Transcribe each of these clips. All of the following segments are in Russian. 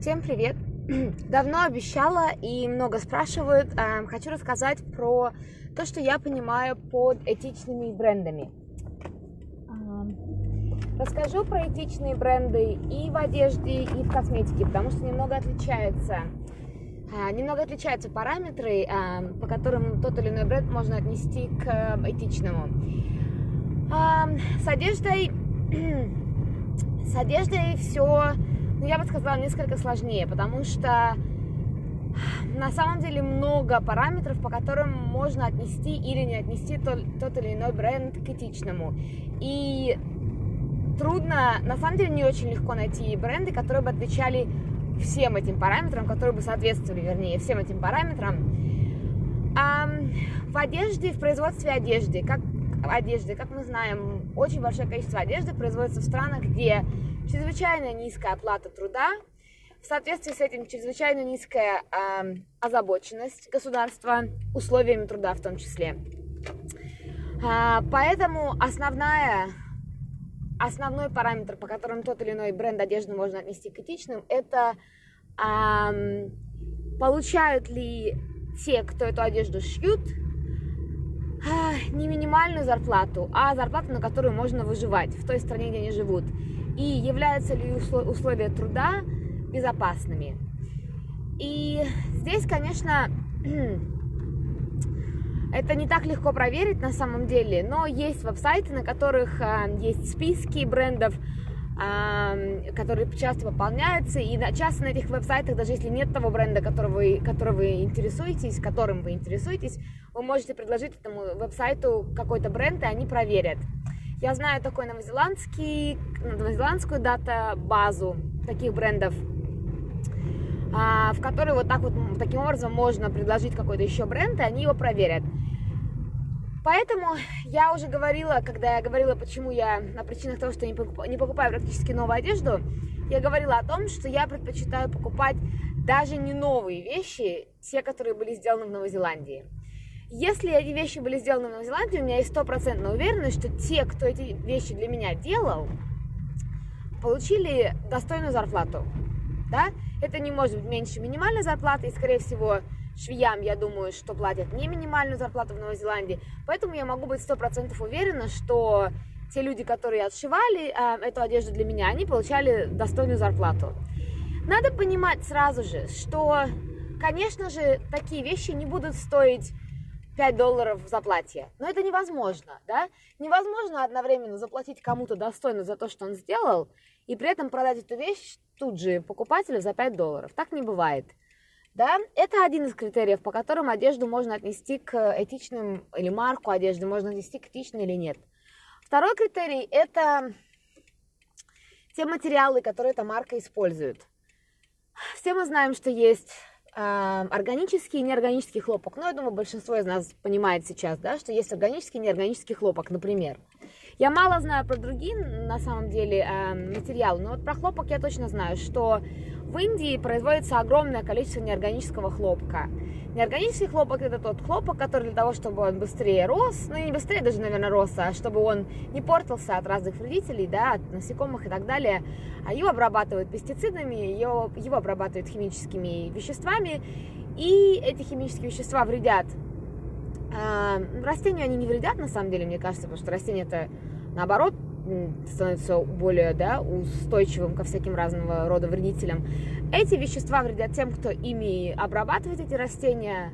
Всем привет! Давно обещала и много спрашивают. Эм, хочу рассказать про то, что я понимаю под этичными брендами. Эм, расскажу про этичные бренды и в одежде, и в косметике, потому что немного отличаются. Э, немного отличаются параметры, эм, по которым тот или иной бренд можно отнести к этичному. С одеждой, с одеждой все ну, я бы сказала, несколько сложнее, потому что на самом деле много параметров, по которым можно отнести или не отнести тот, или иной бренд к этичному. И трудно, на самом деле не очень легко найти бренды, которые бы отвечали всем этим параметрам, которые бы соответствовали, вернее, всем этим параметрам. А в одежде, в производстве одежды, как одежды, как мы знаем, очень большое количество одежды производится в странах, где чрезвычайно низкая оплата труда, в соответствии с этим чрезвычайно низкая э, озабоченность государства условиями труда в том числе. А, поэтому основная, основной параметр, по которому тот или иной бренд одежды можно отнести к этичным, это э, получают ли те, кто эту одежду шьют, не минимальную зарплату, а зарплату, на которую можно выживать в той стране, где они живут и являются ли условия труда безопасными. И здесь, конечно, это не так легко проверить на самом деле, но есть веб-сайты, на которых э, есть списки брендов, которые часто пополняются, и часто на этих веб-сайтах, даже если нет того бренда, которого вы, которого вы интересуетесь, которым вы интересуетесь, вы можете предложить этому веб-сайту какой-то бренд, и они проверят. Я знаю такой новозеландский, новозеландскую дата-базу таких брендов, а, в которой вот так вот таким образом можно предложить какой-то еще бренд, и они его проверят. Поэтому я уже говорила, когда я говорила, почему я на причинах того, что не покупаю, не покупаю практически новую одежду, я говорила о том, что я предпочитаю покупать даже не новые вещи, те, которые были сделаны в Новой Зеландии. Если эти вещи были сделаны в Новой Зеландии, у меня есть стопроцентная уверенность, что те, кто эти вещи для меня делал, получили достойную зарплату. Да? Это не может быть меньше минимальной зарплаты, и, скорее всего, швеям, я думаю, что платят не минимальную зарплату в Новой Зеландии. Поэтому я могу быть сто процентов уверена, что те люди, которые отшивали э, эту одежду для меня, они получали достойную зарплату. Надо понимать сразу же, что, конечно же, такие вещи не будут стоить 5 долларов за платье. Но это невозможно, да? Невозможно одновременно заплатить кому-то достойно за то, что он сделал, и при этом продать эту вещь тут же покупателю за 5 долларов. Так не бывает. Да? Это один из критериев, по которым одежду можно отнести к этичным, или марку одежды можно отнести к этичной или нет. Второй критерий – это те материалы, которые эта марка использует. Все мы знаем, что есть органический и неорганический хлопок. Ну, я думаю, большинство из нас понимает сейчас, да, что есть органический и неорганический хлопок, например. Я мало знаю про другие, на самом деле, материалы, но вот про хлопок я точно знаю, что в Индии производится огромное количество неорганического хлопка. Неорганический хлопок это тот хлопок, который для того, чтобы он быстрее рос, ну не быстрее даже, наверное, рос, а чтобы он не портился от разных вредителей, да, от насекомых и так далее, а его обрабатывают пестицидами, его, его обрабатывают химическими веществами, и эти химические вещества вредят. А, растению они не вредят, на самом деле, мне кажется, потому что растение это наоборот становится более да, устойчивым ко всяким разного рода вредителям. Эти вещества вредят тем, кто ими обрабатывает эти растения.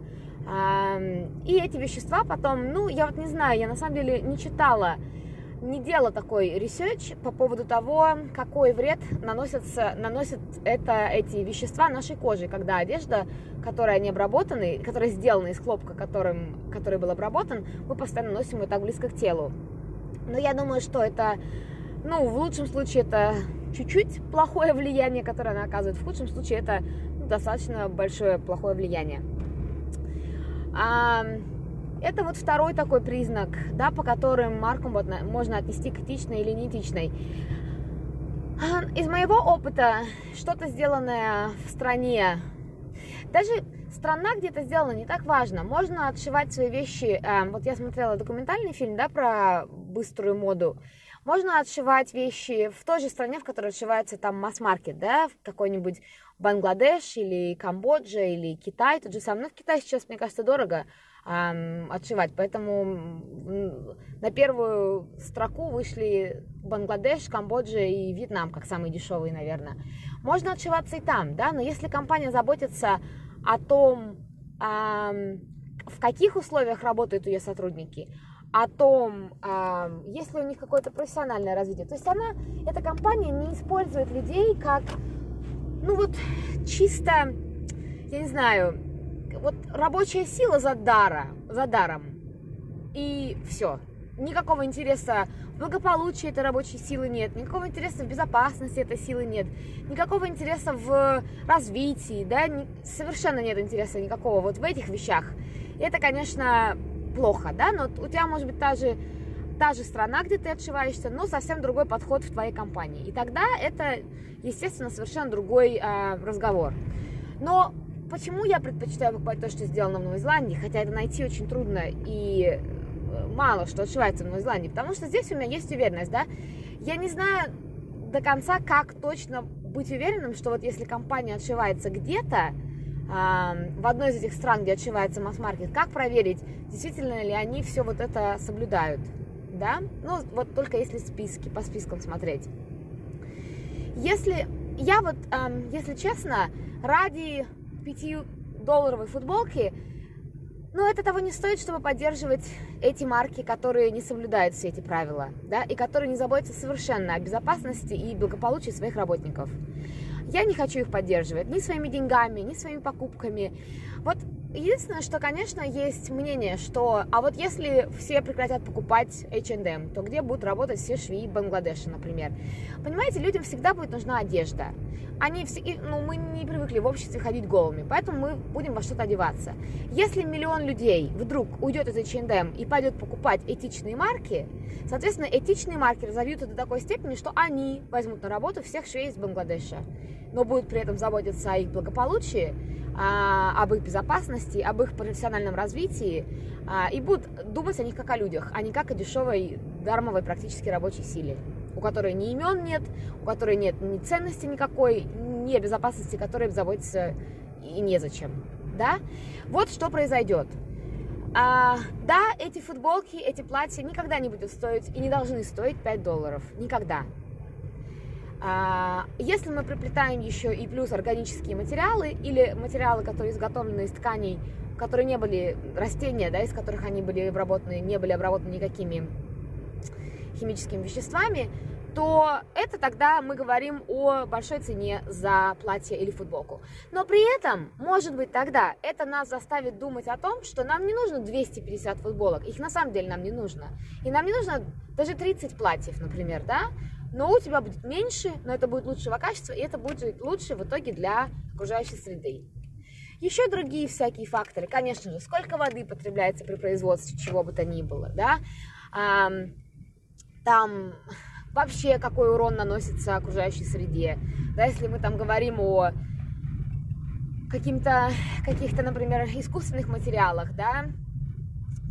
И эти вещества потом, ну, я вот не знаю, я на самом деле не читала, не делала такой research по поводу того, какой вред наносятся, наносят это, эти вещества нашей коже, когда одежда, которая не обработана, которая сделана из хлопка, которым, который был обработан, мы постоянно носим ее так близко к телу. Но я думаю, что это, ну, в лучшем случае это чуть-чуть плохое влияние, которое она оказывает. В худшем случае это ну, достаточно большое плохое влияние. А, это вот второй такой признак, да, по которым марку можно отнести к этичной или неэтичной. Из моего опыта что-то сделанное в стране, даже страна, где это сделано, не так важно. Можно отшивать свои вещи. Э, вот я смотрела документальный фильм, да, про быструю моду. Можно отшивать вещи в той же стране, в которой отшивается там масс-маркет, да, в какой-нибудь Бангладеш или Камбоджа или Китай, тот же самый. Ну, в Китае сейчас, мне кажется, дорого эм, отшивать, поэтому на первую строку вышли Бангладеш, Камбоджа и Вьетнам, как самые дешевые, наверное. Можно отшиваться и там, да, но если компания заботится о том, эм, в каких условиях работают ее сотрудники, о том, э, есть ли у них какое-то профессиональное развитие. То есть она, эта компания не использует людей как, ну вот, чисто, я не знаю, вот рабочая сила за, дара, за даром. И все. Никакого интереса в благополучии этой рабочей силы нет, никакого интереса в безопасности этой силы нет, никакого интереса в развитии, да, совершенно нет интереса никакого вот в этих вещах. И это, конечно, плохо, да, но у тебя может быть та же, та же страна, где ты отшиваешься, но совсем другой подход в твоей компании. И тогда это, естественно, совершенно другой э, разговор. Но почему я предпочитаю покупать то, что сделано в Новой Зеландии, хотя это найти очень трудно и э, мало что отшивается в Новой Зеландии, потому что здесь у меня есть уверенность, да, я не знаю до конца, как точно быть уверенным, что вот если компания отшивается где-то, в одной из этих стран, где отшивается масс-маркет, как проверить, действительно ли они все вот это соблюдают, да? Ну, вот только если списки, по спискам смотреть. Если, я вот, если честно, ради 5-долларовой футболки, ну, это того не стоит, чтобы поддерживать эти марки, которые не соблюдают все эти правила, да, и которые не заботятся совершенно о безопасности и благополучии своих работников. Я не хочу их поддерживать ни своими деньгами, ни своими покупками. Вот единственное, что, конечно, есть мнение, что, а вот если все прекратят покупать H&M, то где будут работать все швеи Бангладеша, например? Понимаете, людям всегда будет нужна одежда. Они все, ну, мы не привыкли в обществе ходить голыми, поэтому мы будем во что-то одеваться. Если миллион людей вдруг уйдет из H&M и пойдет покупать этичные марки, соответственно, этичные марки разовьются до такой степени, что они возьмут на работу всех швей из Бангладеша но будут при этом заботиться о их благополучии, об их безопасности, об их профессиональном развитии а, и будут думать о них как о людях, а не как о дешевой, дармовой практически рабочей силе, у которой ни имен нет, у которой нет ни ценности никакой, ни о безопасности, которой заботиться и незачем. Да? Вот что произойдет. А, да, эти футболки, эти платья никогда не будут стоить и не должны стоить 5 долларов. Никогда. А, если мы приплетаем еще и плюс органические материалы или материалы, которые изготовлены из тканей, которые не были растения, да, из которых они были обработаны, не были обработаны никакими химическими веществами, то это тогда мы говорим о большой цене за платье или футболку. Но при этом, может быть, тогда это нас заставит думать о том, что нам не нужно 250 футболок, их на самом деле нам не нужно. И нам не нужно даже 30 платьев, например, да, но у тебя будет меньше, но это будет лучшего качества, и это будет лучше в итоге для окружающей среды. Еще другие всякие факторы, конечно же, сколько воды потребляется при производстве чего бы то ни было, да, там вообще какой урон наносится окружающей среде, да, если мы там говорим о каким-то, каких-то, например, искусственных материалах, да,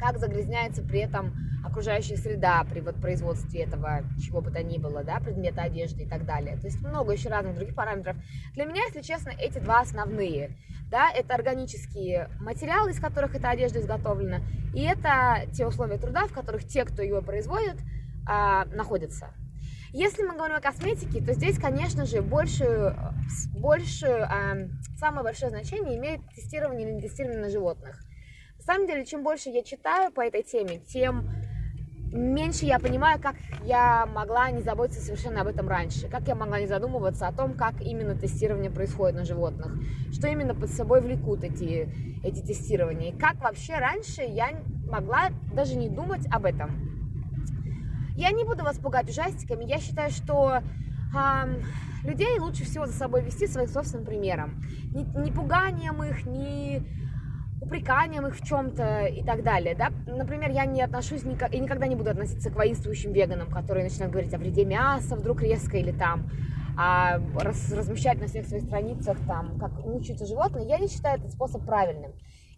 как загрязняется при этом окружающая среда при вот производстве этого чего бы то ни было, да, предмета одежды и так далее. То есть много еще разных других параметров. Для меня, если честно, эти два основные. Да, это органические материалы, из которых эта одежда изготовлена, и это те условия труда, в которых те, кто ее производит, а, находятся. Если мы говорим о косметике, то здесь, конечно же, больше, больше, а, самое большое значение имеет тестирование или тестирование на животных. На самом деле, чем больше я читаю по этой теме, тем меньше я понимаю, как я могла не заботиться совершенно об этом раньше, как я могла не задумываться о том, как именно тестирование происходит на животных, что именно под собой влекут эти, эти тестирования, и как вообще раньше я могла даже не думать об этом. Я не буду вас пугать ужастиками, я считаю, что э, людей лучше всего за собой вести своим собственным примером. Не, не пуганием их, не упреканием их в чем-то и так далее, да. Например, я не отношусь никак, и никогда не буду относиться к воинствующим веганам, которые начинают говорить о вреде мяса вдруг резко или там а, раз, размещать на всех своих страницах там, как мучаются животные. Я не считаю этот способ правильным.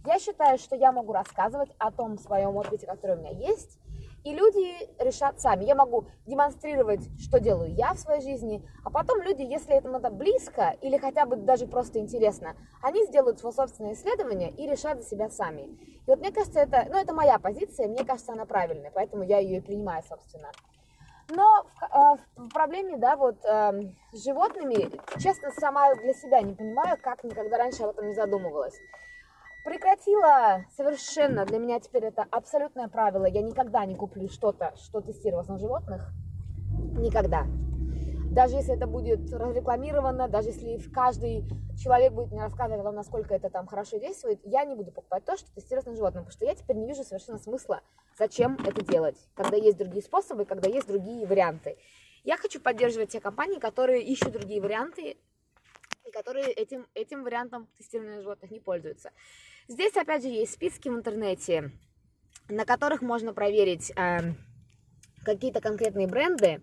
Я считаю, что я могу рассказывать о том своем опыте, который у меня есть, И люди решат сами. Я могу демонстрировать, что делаю я в своей жизни, а потом люди, если это надо близко или хотя бы даже просто интересно, они сделают свое собственное исследование и решат за себя сами. И вот мне кажется, это, ну, это моя позиция, мне кажется, она правильная, поэтому я ее и принимаю, собственно. Но в, э, в проблеме, да, вот э, с животными, честно, сама для себя не понимаю, как никогда раньше об этом не задумывалась. Прекратила совершенно, для меня теперь это абсолютное правило, я никогда не куплю что-то, что тестировалось на животных, никогда. Даже если это будет разрекламировано, даже если каждый человек будет мне рассказывать о том, насколько это там хорошо действует, я не буду покупать то, что тестируется на животных, потому что я теперь не вижу совершенно смысла, зачем это делать, когда есть другие способы, когда есть другие варианты. Я хочу поддерживать те компании, которые ищут другие варианты и которые этим, этим вариантом тестирования животных не пользуются. Здесь, опять же, есть списки в интернете, на которых можно проверить э, какие-то конкретные бренды.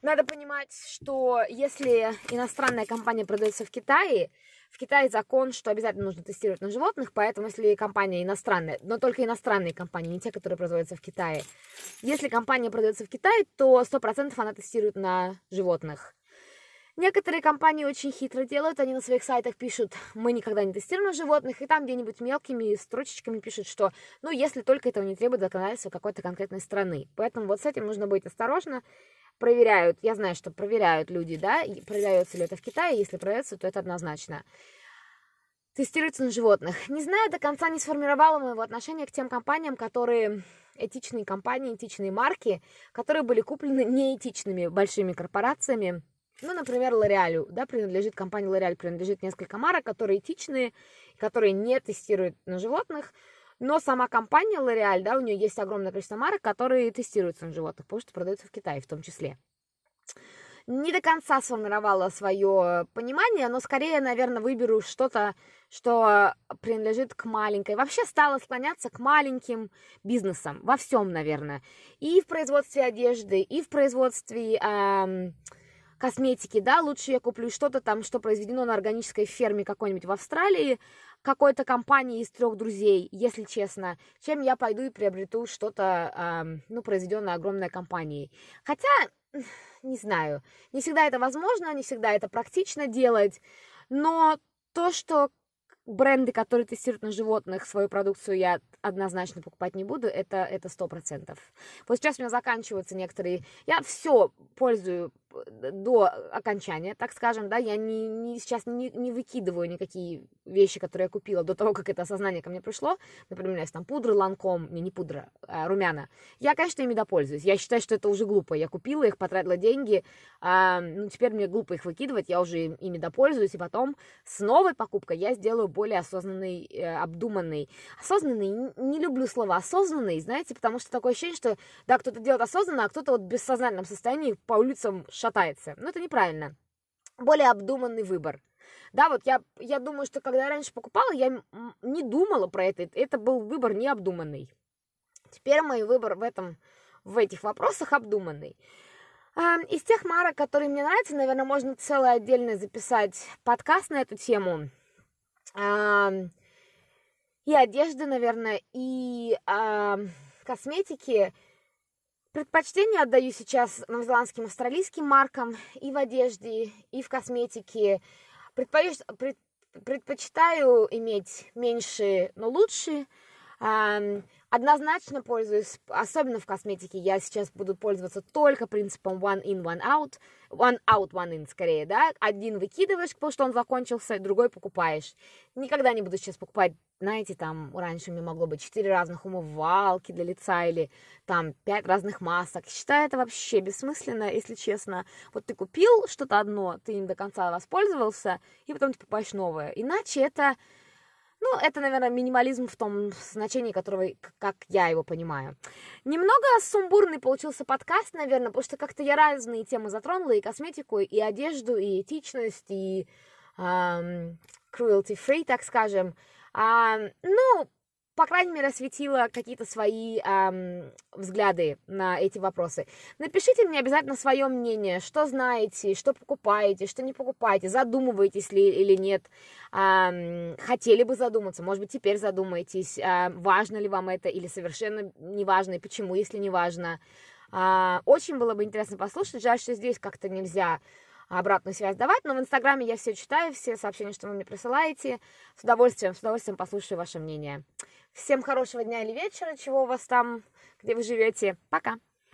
Надо понимать, что если иностранная компания продается в Китае, в Китае закон, что обязательно нужно тестировать на животных, поэтому если компания иностранная, но только иностранные компании, не те, которые производятся в Китае, если компания продается в Китае, то 100% она тестирует на животных. Некоторые компании очень хитро делают, они на своих сайтах пишут, мы никогда не тестируем животных, и там где-нибудь мелкими строчечками пишут, что, ну, если только этого не требует законодательство какой-то конкретной страны. Поэтому вот с этим нужно быть осторожно. Проверяют, я знаю, что проверяют люди, да, и проверяется ли это в Китае, если проверяется, то это однозначно. Тестируется на животных. Не знаю, до конца не сформировала моего отношения к тем компаниям, которые этичные компании, этичные марки, которые были куплены неэтичными большими корпорациями, ну, например, L'Oreal, да, принадлежит, компания L'Oreal принадлежит несколько марок, которые этичные, которые не тестируют на животных, но сама компания L'Oreal, да, у нее есть огромное количество марок, которые тестируются на животных, потому что продаются в Китае в том числе. Не до конца сформировала свое понимание, но скорее, наверное, выберу что-то, что принадлежит к маленькой. Вообще стала склоняться к маленьким бизнесам во всем, наверное. И в производстве одежды, и в производстве... Эм, косметики, да, лучше я куплю что-то там, что произведено на органической ферме какой-нибудь в Австралии, какой-то компании из трех друзей, если честно, чем я пойду и приобрету что-то, э, ну, произведенное огромной компанией. Хотя, не знаю, не всегда это возможно, не всегда это практично делать, но то, что бренды, которые тестируют на животных свою продукцию, я однозначно покупать не буду, это это сто процентов. Вот сейчас у меня заканчиваются некоторые... Я все пользую до окончания, так скажем, да, я не, не, сейчас не, не выкидываю никакие вещи, которые я купила до того, как это осознание ко мне пришло. Например, есть там пудра ланком, не, не пудра, а румяна. Я, конечно, ими допользуюсь. Я считаю, что это уже глупо. Я купила их, потратила деньги, а, ну, теперь мне глупо их выкидывать, я уже ими допользуюсь, и потом с новой покупкой я сделаю более осознанный, э, обдуманный. Осознанный, не люблю слово осознанный, знаете, потому что такое ощущение, что, да, кто-то делает осознанно, а кто-то вот в бессознательном состоянии по улицам шатается. Но это неправильно. Более обдуманный выбор. Да, вот я, я думаю, что когда я раньше покупала, я не думала про это. Это был выбор необдуманный. Теперь мой выбор в, этом, в этих вопросах обдуманный. Из тех марок, которые мне нравятся, наверное, можно целое отдельно записать подкаст на эту тему. И одежды, наверное, и косметики – Предпочтение отдаю сейчас новозеландским, австралийским маркам и в одежде, и в косметике. Предпочитаю иметь меньше, но лучше. Однозначно пользуюсь, особенно в косметике, я сейчас буду пользоваться только принципом one in, one out, one out, one in скорее, да, один выкидываешь, потому что он закончился, другой покупаешь. Никогда не буду сейчас покупать, знаете, там раньше у меня могло быть четыре разных умывалки для лица или там пять разных масок. Считаю это вообще бессмысленно, если честно. Вот ты купил что-то одно, ты им до конца воспользовался, и потом ты покупаешь новое. Иначе это ну, это, наверное, минимализм в том значении, которого, как я его понимаю. Немного сумбурный получился подкаст, наверное, потому что как-то я разные темы затронула, и косметику, и одежду, и этичность, и эм, cruelty-free, так скажем. А, ну, по крайней мере, осветила какие-то свои эм, взгляды на эти вопросы. Напишите мне обязательно свое мнение, что знаете, что покупаете, что не покупаете, задумываетесь ли или нет, эм, хотели бы задуматься, может быть, теперь задумаетесь, э, важно ли вам это или совершенно не важно, и почему, если не важно. Э, очень было бы интересно послушать, жаль, что здесь как-то нельзя обратную связь давать, но в Инстаграме я все читаю, все сообщения, что вы мне присылаете, с удовольствием, с удовольствием послушаю ваше мнение. Всем хорошего дня или вечера, чего у вас там, где вы живете. Пока!